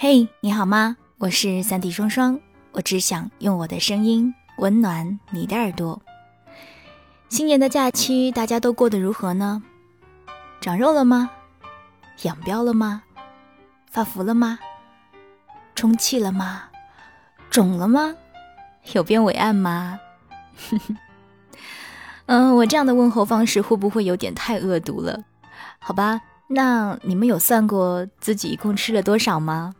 嘿，你好吗？我是三 D 双双，我只想用我的声音温暖你的耳朵。新年的假期，大家都过得如何呢？长肉了吗？养膘了吗？发福了吗？充气了吗？肿了吗？有变伟岸吗？嗯，我这样的问候方式会不会有点太恶毒了？好吧，那你们有算过自己一共吃了多少吗？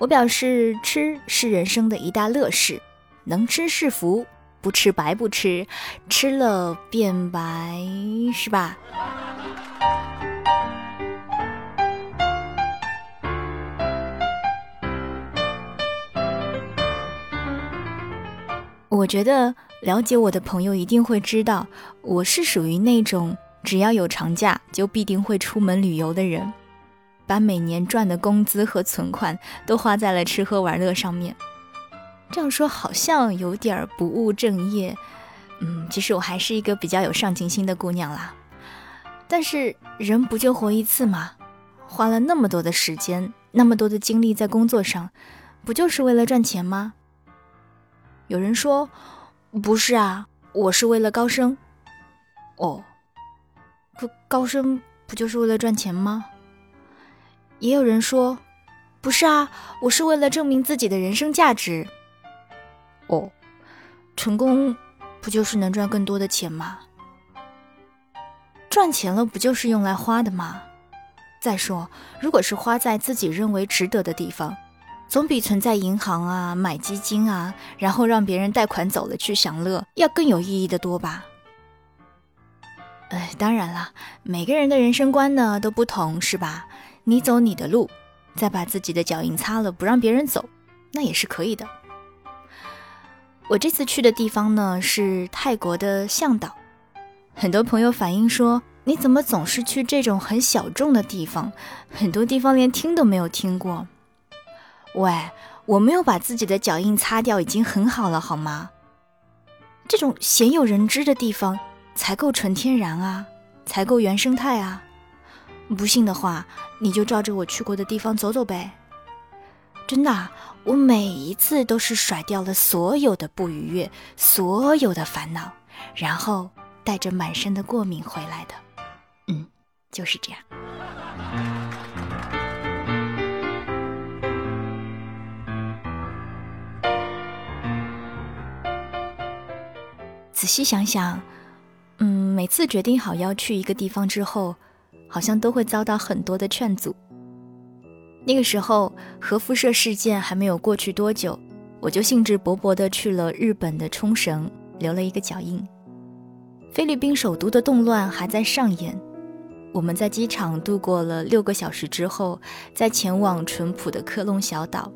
我表示，吃是人生的一大乐事，能吃是福，不吃白不吃，吃了变白，是吧？我觉得了解我的朋友一定会知道，我是属于那种只要有长假就必定会出门旅游的人。把每年赚的工资和存款都花在了吃喝玩乐上面，这样说好像有点不务正业。嗯，其实我还是一个比较有上进心的姑娘啦。但是人不就活一次吗？花了那么多的时间，那么多的精力在工作上，不就是为了赚钱吗？有人说，不是啊，我是为了高升。哦，可高升不就是为了赚钱吗？也有人说，不是啊，我是为了证明自己的人生价值。哦，成功不就是能赚更多的钱吗？赚钱了不就是用来花的吗？再说，如果是花在自己认为值得的地方，总比存在银行啊、买基金啊，然后让别人贷款走了去享乐要更有意义的多吧？哎，当然了，每个人的人生观呢都不同，是吧？你走你的路，再把自己的脚印擦了，不让别人走，那也是可以的。我这次去的地方呢是泰国的向导，很多朋友反映说，你怎么总是去这种很小众的地方，很多地方连听都没有听过。喂，我没有把自己的脚印擦掉，已经很好了，好吗？这种鲜有人知的地方才够纯天然啊，才够原生态啊。不信的话，你就照着我去过的地方走走呗。真的，我每一次都是甩掉了所有的不愉悦，所有的烦恼，然后带着满身的过敏回来的。嗯，就是这样。仔细想想，嗯，每次决定好要去一个地方之后。好像都会遭到很多的劝阻。那个时候，核辐射事件还没有过去多久，我就兴致勃勃地去了日本的冲绳，留了一个脚印。菲律宾首都的动乱还在上演，我们在机场度过了六个小时之后，再前往淳朴的科隆小岛。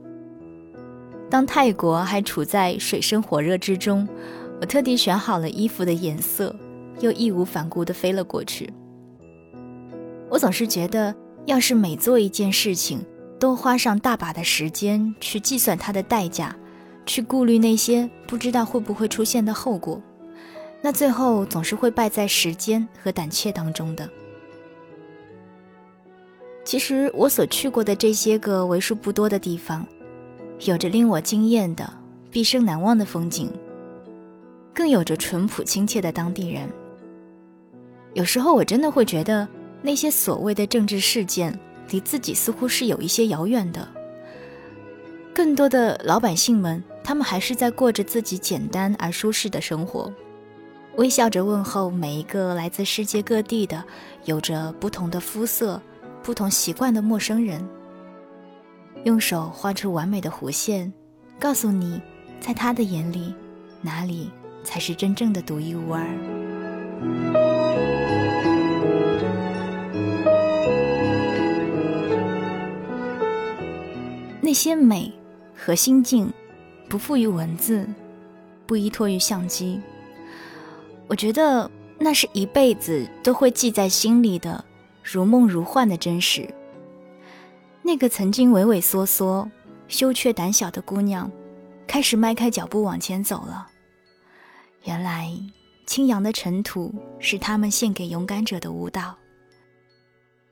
当泰国还处在水深火热之中，我特地选好了衣服的颜色，又义无反顾地飞了过去。我总是觉得，要是每做一件事情都花上大把的时间去计算它的代价，去顾虑那些不知道会不会出现的后果，那最后总是会败在时间和胆怯当中的。其实我所去过的这些个为数不多的地方，有着令我惊艳的、毕生难忘的风景，更有着淳朴亲切的当地人。有时候我真的会觉得。那些所谓的政治事件，离自己似乎是有一些遥远的。更多的老百姓们，他们还是在过着自己简单而舒适的生活，微笑着问候每一个来自世界各地的、有着不同的肤色、不同习惯的陌生人，用手画出完美的弧线，告诉你，在他的眼里，哪里才是真正的独一无二。些美和心境，不付于文字，不依托于相机。我觉得那是一辈子都会记在心里的，如梦如幻的真实。那个曾经畏畏缩缩、羞怯胆小的姑娘，开始迈开脚步往前走了。原来，青扬的尘土是他们献给勇敢者的舞蹈。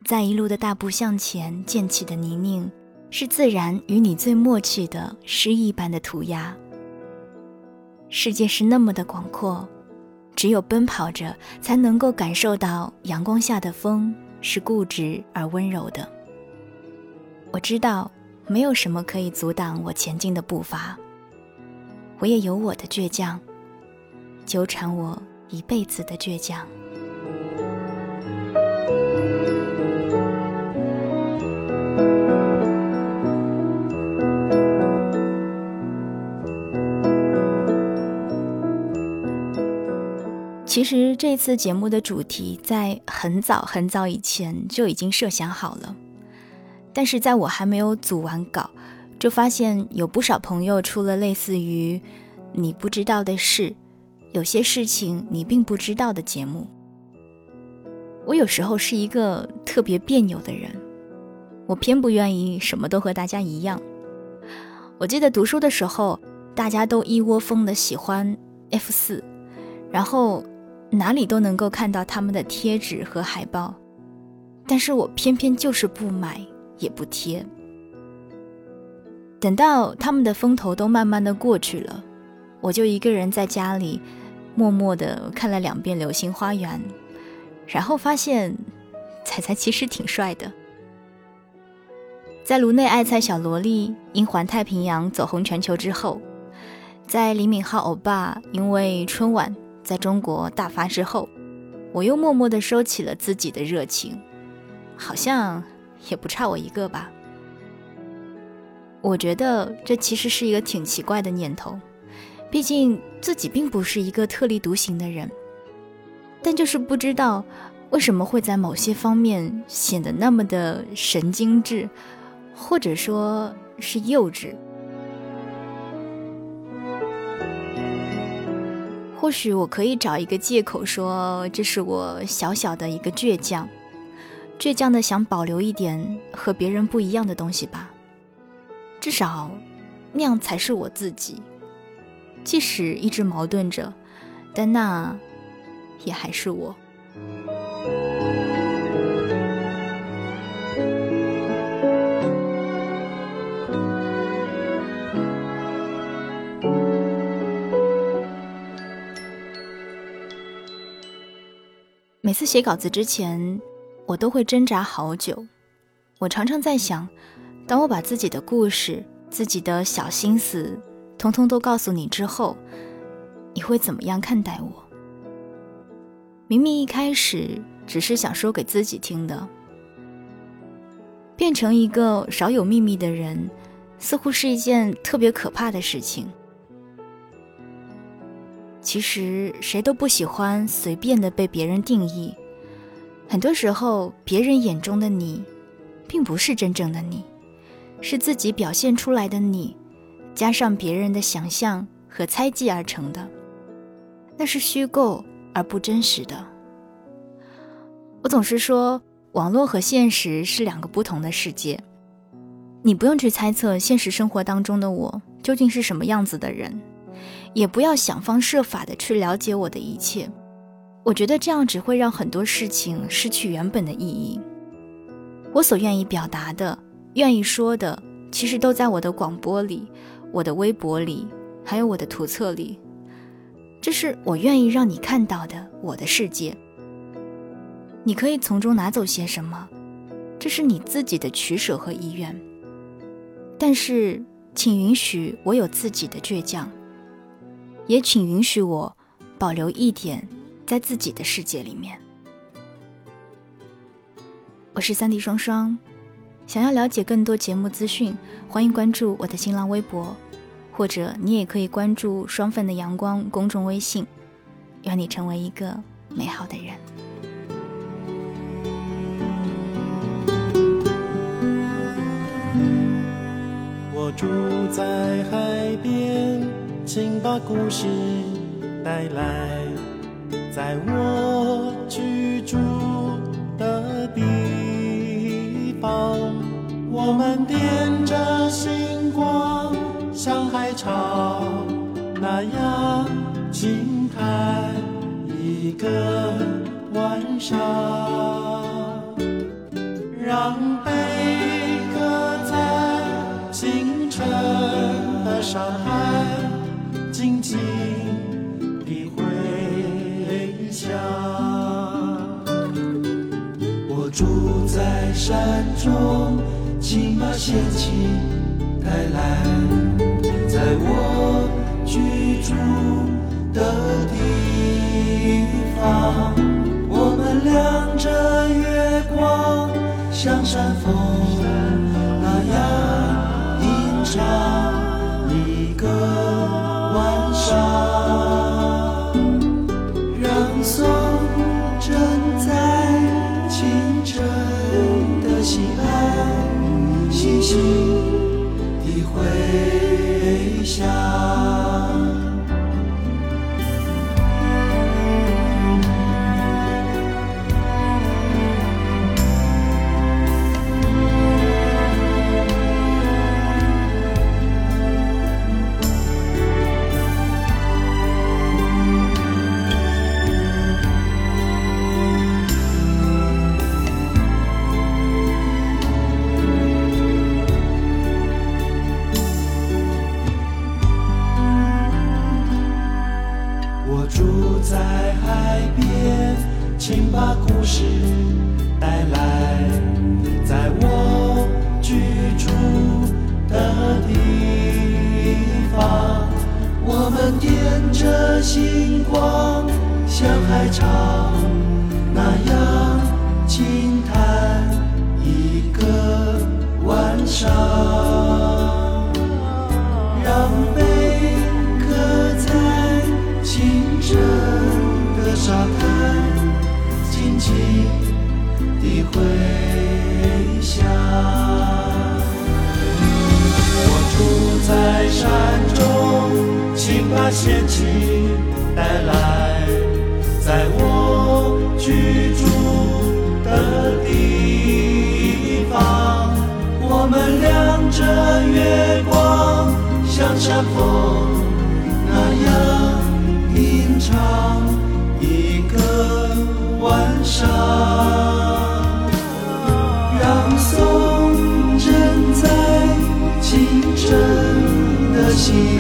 在一路的大步向前溅起的泥泞。是自然与你最默契的诗意般的涂鸦。世界是那么的广阔，只有奔跑着，才能够感受到阳光下的风是固执而温柔的。我知道，没有什么可以阻挡我前进的步伐。我也有我的倔强，纠缠我一辈子的倔强。其实这次节目的主题在很早很早以前就已经设想好了，但是在我还没有组完稿，就发现有不少朋友出了类似于“你不知道的事，有些事情你并不知道”的节目。我有时候是一个特别别扭的人，我偏不愿意什么都和大家一样。我记得读书的时候，大家都一窝蜂的喜欢 F 四，然后。哪里都能够看到他们的贴纸和海报，但是我偏偏就是不买也不贴。等到他们的风头都慢慢的过去了，我就一个人在家里默默的看了两遍《流星花园》，然后发现彩彩其实挺帅的。在颅内爱菜小萝莉因环太平洋走红全球之后，在李敏镐欧巴因为春晚。在中国大发之后，我又默默地收起了自己的热情，好像也不差我一个吧。我觉得这其实是一个挺奇怪的念头，毕竟自己并不是一个特立独行的人，但就是不知道为什么会在某些方面显得那么的神经质，或者说是幼稚。或许我可以找一个借口说，这是我小小的一个倔强，倔强的想保留一点和别人不一样的东西吧。至少，那样才是我自己。即使一直矛盾着，但那也还是我。次写稿子之前，我都会挣扎好久。我常常在想，当我把自己的故事、自己的小心思，通通都告诉你之后，你会怎么样看待我？明明一开始只是想说给自己听的，变成一个少有秘密的人，似乎是一件特别可怕的事情。其实谁都不喜欢随便的被别人定义，很多时候别人眼中的你，并不是真正的你，是自己表现出来的你，加上别人的想象和猜忌而成的，那是虚构而不真实的。我总是说，网络和现实是两个不同的世界，你不用去猜测现实生活当中的我究竟是什么样子的人。也不要想方设法的去了解我的一切，我觉得这样只会让很多事情失去原本的意义。我所愿意表达的、愿意说的，其实都在我的广播里、我的微博里，还有我的图册里。这是我愿意让你看到的我的世界。你可以从中拿走些什么，这是你自己的取舍和意愿。但是，请允许我有自己的倔强。也请允许我保留一点在自己的世界里面。我是三 D 双双，想要了解更多节目资讯，欢迎关注我的新浪微博，或者你也可以关注“双份的阳光”公众微信。愿你成为一个美好的人。我住在海边。请把故事带来，在我居住的地方，我们点着星光，像海潮那样静谈一个晚上，让贝壳在。星辰的上海住在山中，请把仙气带来，在我居住的地方，我们亮着月光，像山峰请把故事带来，在我居住的地方，我们点着星光，像海潮那样轻叹一个晚上。让贝壳在清晨的沙滩，静静的回响。我住在山中，请把仙气带来，在我居住的地方，我们亮着月光，像山峰那样吟唱上，让颂正在清晨的西